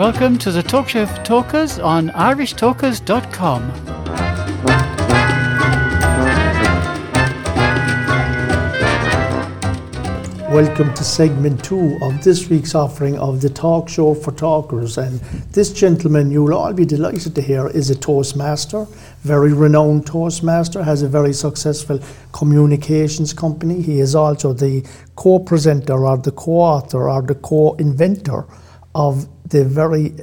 Welcome to the Talk Show for Talkers on irishtalkers.com. Welcome to segment two of this week's offering of the Talk Show for Talkers. And this gentleman, you'll all be delighted to hear, is a Toastmaster, very renowned Toastmaster, has a very successful communications company. He is also the co presenter or the co author or the co inventor of the very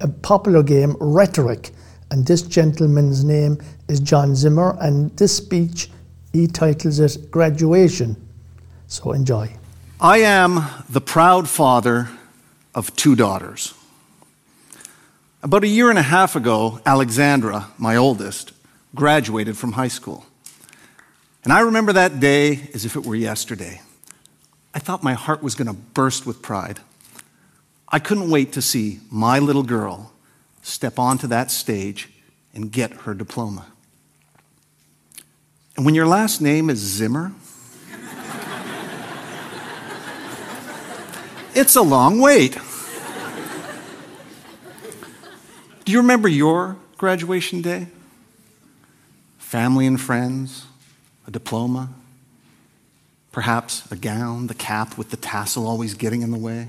uh, popular game Rhetoric. And this gentleman's name is John Zimmer, and this speech he titles it Graduation. So enjoy. I am the proud father of two daughters. About a year and a half ago, Alexandra, my oldest, graduated from high school. And I remember that day as if it were yesterday. I thought my heart was going to burst with pride. I couldn't wait to see my little girl step onto that stage and get her diploma. And when your last name is Zimmer, It's a long wait. Do you remember your graduation day? Family and friends, a diploma, perhaps a gown, the cap with the tassel always getting in the way.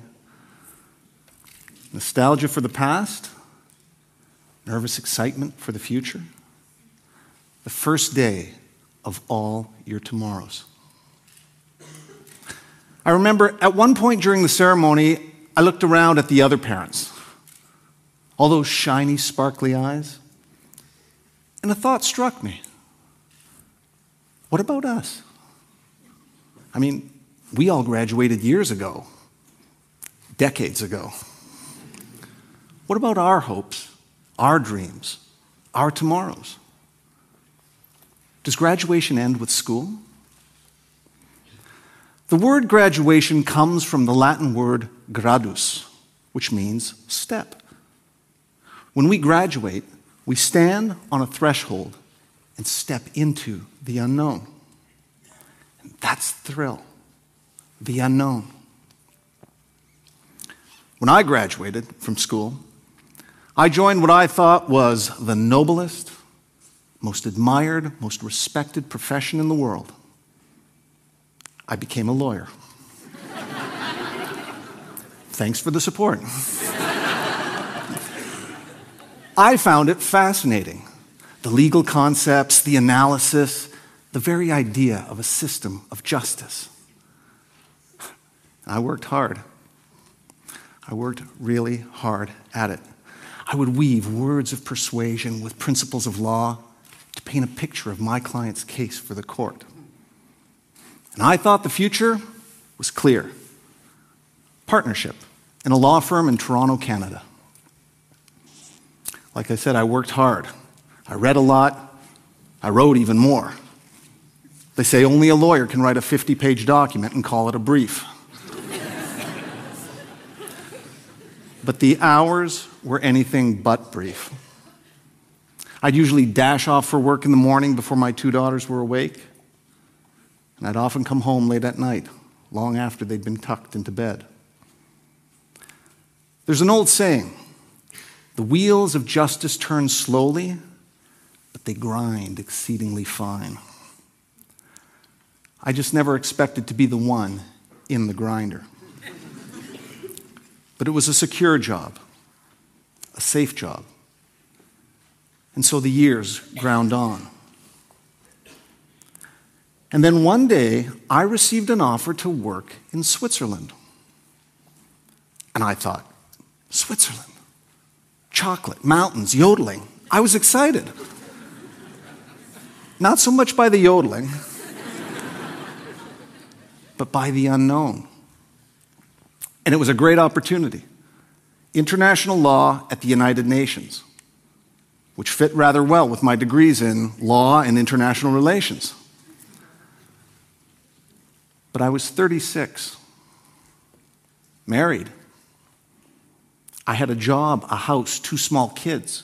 Nostalgia for the past, nervous excitement for the future. The first day of all your tomorrows. I remember at one point during the ceremony, I looked around at the other parents, all those shiny, sparkly eyes, and a thought struck me. What about us? I mean, we all graduated years ago, decades ago. What about our hopes, our dreams, our tomorrows? Does graduation end with school? The word graduation comes from the Latin word gradus, which means step. When we graduate, we stand on a threshold and step into the unknown. And that's the thrill, the unknown. When I graduated from school, I joined what I thought was the noblest, most admired, most respected profession in the world I became a lawyer. Thanks for the support. I found it fascinating the legal concepts, the analysis, the very idea of a system of justice. I worked hard. I worked really hard at it. I would weave words of persuasion with principles of law to paint a picture of my client's case for the court. And I thought the future was clear partnership in a law firm in Toronto, Canada. Like I said, I worked hard. I read a lot. I wrote even more. They say only a lawyer can write a 50 page document and call it a brief. But the hours were anything but brief. I'd usually dash off for work in the morning before my two daughters were awake. And I'd often come home late at night, long after they'd been tucked into bed. There's an old saying the wheels of justice turn slowly, but they grind exceedingly fine. I just never expected to be the one in the grinder. But it was a secure job, a safe job. And so the years ground on. And then one day, I received an offer to work in Switzerland. And I thought, Switzerland, chocolate, mountains, yodeling. I was excited. Not so much by the yodeling, but by the unknown. And it was a great opportunity. International law at the United Nations, which fit rather well with my degrees in law and international relations. But I was 36, married. I had a job, a house, two small kids.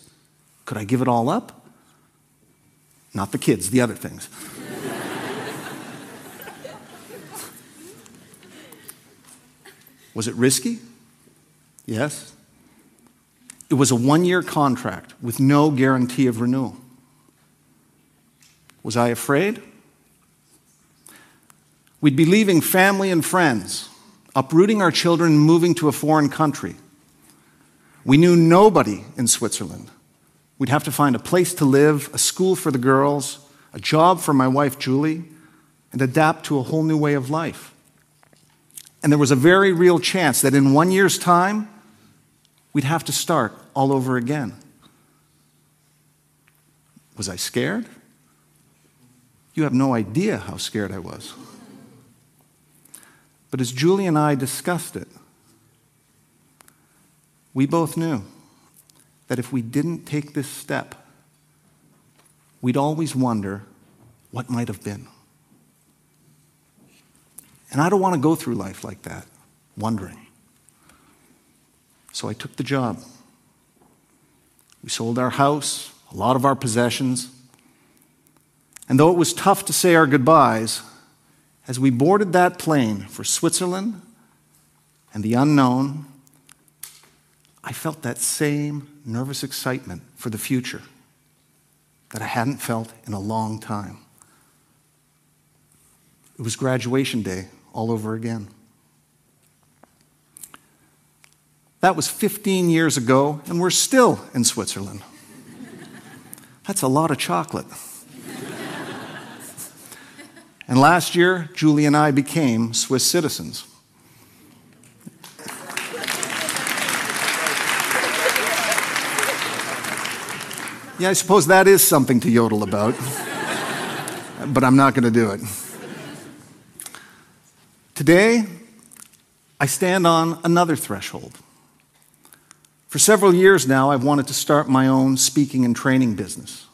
Could I give it all up? Not the kids, the other things. Was it risky? Yes. It was a one year contract with no guarantee of renewal. Was I afraid? We'd be leaving family and friends, uprooting our children, moving to a foreign country. We knew nobody in Switzerland. We'd have to find a place to live, a school for the girls, a job for my wife Julie, and adapt to a whole new way of life. And there was a very real chance that in one year's time, we'd have to start all over again. Was I scared? You have no idea how scared I was. But as Julie and I discussed it, we both knew that if we didn't take this step, we'd always wonder what might have been. And I don't want to go through life like that, wondering. So I took the job. We sold our house, a lot of our possessions. And though it was tough to say our goodbyes, as we boarded that plane for Switzerland and the unknown, I felt that same nervous excitement for the future that I hadn't felt in a long time. It was graduation day all over again. That was 15 years ago, and we're still in Switzerland. That's a lot of chocolate. And last year, Julie and I became Swiss citizens. Yeah, I suppose that is something to yodel about, but I'm not going to do it. Today, I stand on another threshold. For several years now, I've wanted to start my own speaking and training business.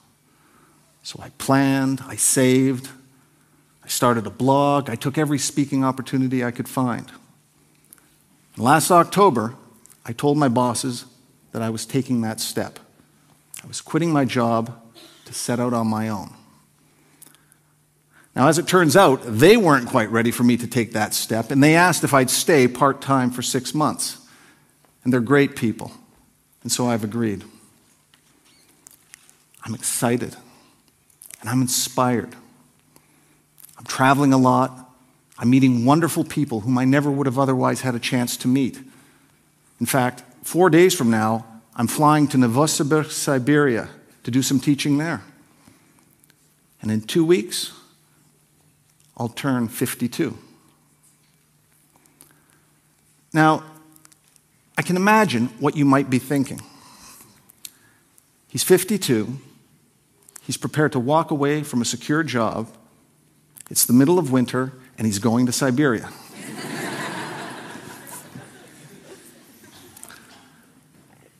So I planned, I saved, I started a blog. I took every speaking opportunity I could find. last October, I told my bosses that I was taking that step. I was quitting my job to set out on my own. Now, as it turns out, they weren't quite ready for me to take that step, and they asked if I'd stay part time for six months. And they're great people, and so I've agreed. I'm excited, and I'm inspired. I'm traveling a lot. I'm meeting wonderful people whom I never would have otherwise had a chance to meet. In fact, four days from now, I'm flying to Novosibirsk, Siberia to do some teaching there. And in two weeks, I'll turn 52. Now, I can imagine what you might be thinking. He's 52. He's prepared to walk away from a secure job it's the middle of winter, and he's going to Siberia.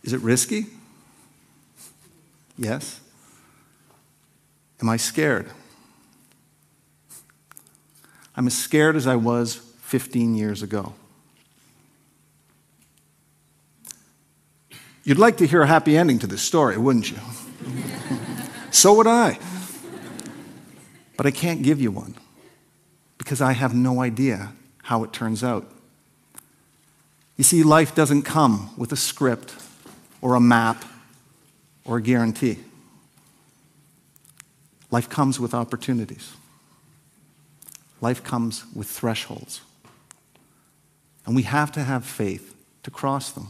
Is it risky? Yes. Am I scared? I'm as scared as I was 15 years ago. You'd like to hear a happy ending to this story, wouldn't you? so would I. But I can't give you one because I have no idea how it turns out. You see, life doesn't come with a script or a map or a guarantee. Life comes with opportunities. Life comes with thresholds. And we have to have faith to cross them.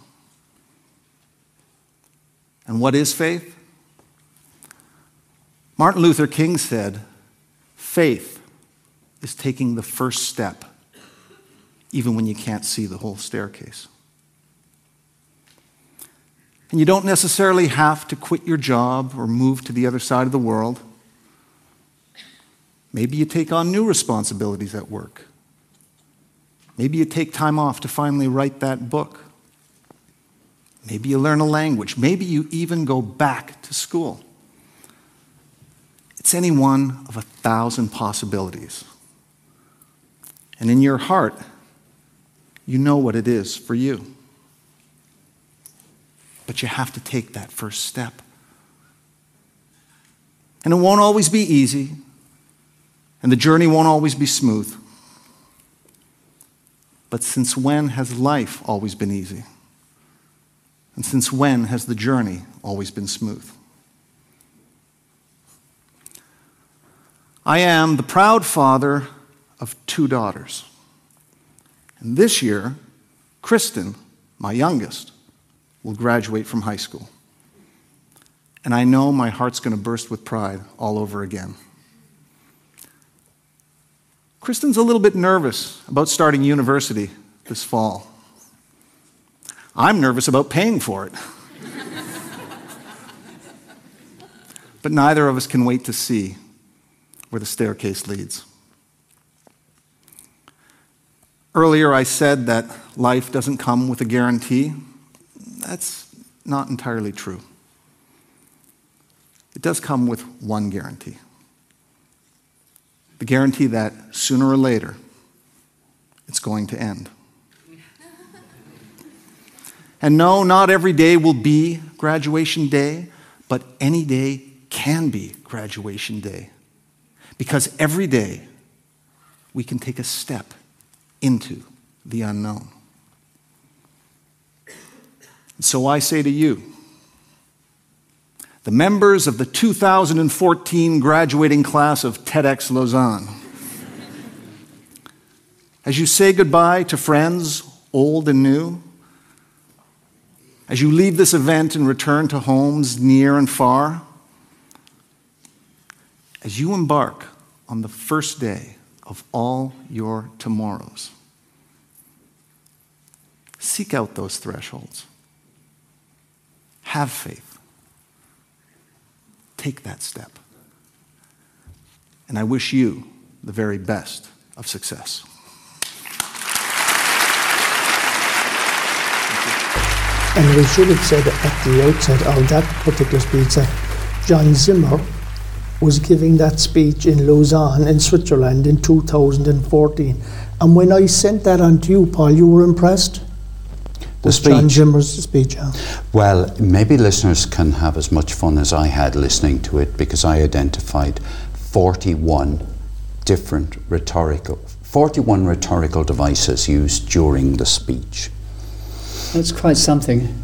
And what is faith? Martin Luther King said, Faith is taking the first step, even when you can't see the whole staircase. And you don't necessarily have to quit your job or move to the other side of the world. Maybe you take on new responsibilities at work. Maybe you take time off to finally write that book. Maybe you learn a language. Maybe you even go back to school. It's any one of a thousand possibilities. And in your heart, you know what it is for you. But you have to take that first step. And it won't always be easy, and the journey won't always be smooth. But since when has life always been easy? And since when has the journey always been smooth? I am the proud father of two daughters. And this year, Kristen, my youngest, will graduate from high school. And I know my heart's going to burst with pride all over again. Kristen's a little bit nervous about starting university this fall. I'm nervous about paying for it. but neither of us can wait to see where the staircase leads. Earlier, I said that life doesn't come with a guarantee. That's not entirely true. It does come with one guarantee the guarantee that sooner or later it's going to end. And no, not every day will be graduation day, but any day can be graduation day. Because every day we can take a step into the unknown. So I say to you, the members of the 2014 graduating class of TEDx Lausanne, as you say goodbye to friends, old and new, as you leave this event and return to homes near and far, as you embark on the first day of all your tomorrows, seek out those thresholds. Have faith. Take that step. And I wish you the very best of success. And we should have said at the outset of that particular speech that John Zimmer was giving that speech in Lausanne in Switzerland in 2014. And when I sent that on to you, Paul, you were impressed? The with John speech. Zimmer's speech, yeah. Well, maybe listeners can have as much fun as I had listening to it because I identified 41 different rhetorical 41 rhetorical devices used during the speech. That's quite something.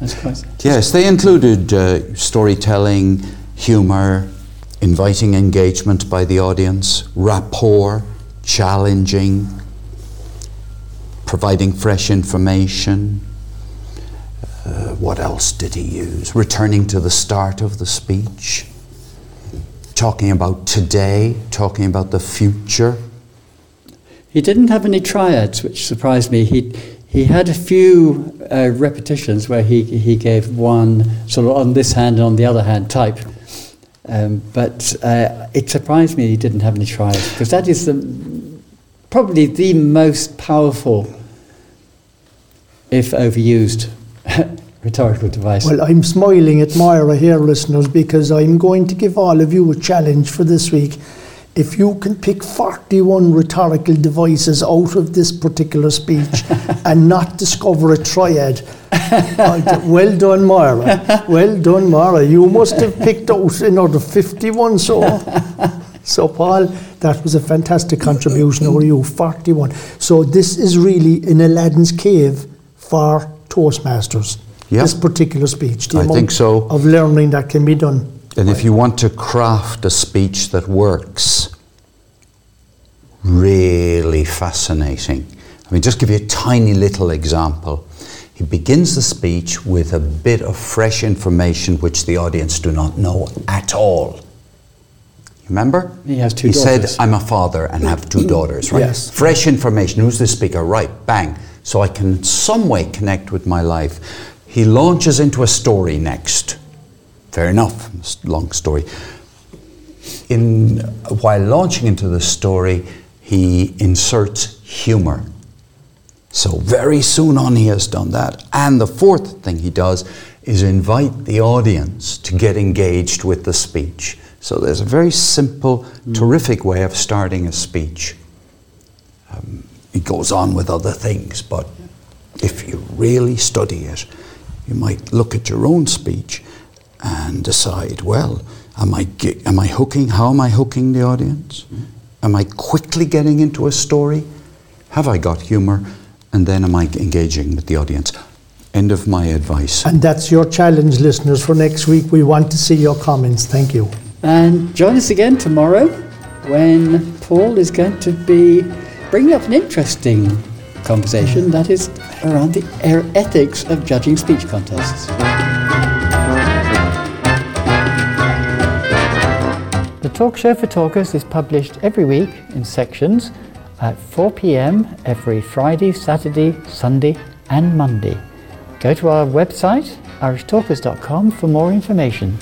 That's quite. Yes, they included uh, storytelling, humor, inviting engagement by the audience, rapport, challenging, providing fresh information. Uh, what else did he use? Returning to the start of the speech, talking about today, talking about the future. He didn't have any triads, which surprised me. He he had a few uh, repetitions where he he gave one sort of on this hand and on the other hand type. Um, but uh, it surprised me he didn't have any triads because that is the probably the most powerful, if overused, rhetorical device. Well, I'm smiling at Moira here, listeners, because I'm going to give all of you a challenge for this week. If you can pick 41 rhetorical devices out of this particular speech and not discover a triad, well done, Moira. Well done, Moira. You must have picked out another 51 so. So, Paul, that was a fantastic contribution over you, 41. So, this is really in Aladdin's cave for Toastmasters. Yeah. This particular speech. The I think so. Of learning that can be done. And if you want to craft a speech that works, really fascinating. I mean, just give you a tiny little example. He begins the speech with a bit of fresh information which the audience do not know at all. Remember? He has two He daughters. said, I'm a father and have two mm-hmm. daughters, right? Yes. Fresh information. Who's the speaker? Right, bang. So I can in some way connect with my life. He launches into a story next. Fair enough, long story. In, while launching into the story, he inserts humor. So very soon on, he has done that. And the fourth thing he does is invite the audience to get engaged with the speech. So there's a very simple, terrific way of starting a speech. Um, it goes on with other things, but if you really study it, you might look at your own speech and decide, well, am I, am I hooking? How am I hooking the audience? Am I quickly getting into a story? Have I got humor? And then am I engaging with the audience? End of my advice. And that's your challenge, listeners, for next week. We want to see your comments. Thank you. And join us again tomorrow when Paul is going to be bringing up an interesting conversation that is around the ethics of judging speech contests. The Talk Show for Talkers is published every week in sections at 4 pm every Friday, Saturday, Sunday, and Monday. Go to our website, irishtalkers.com, for more information.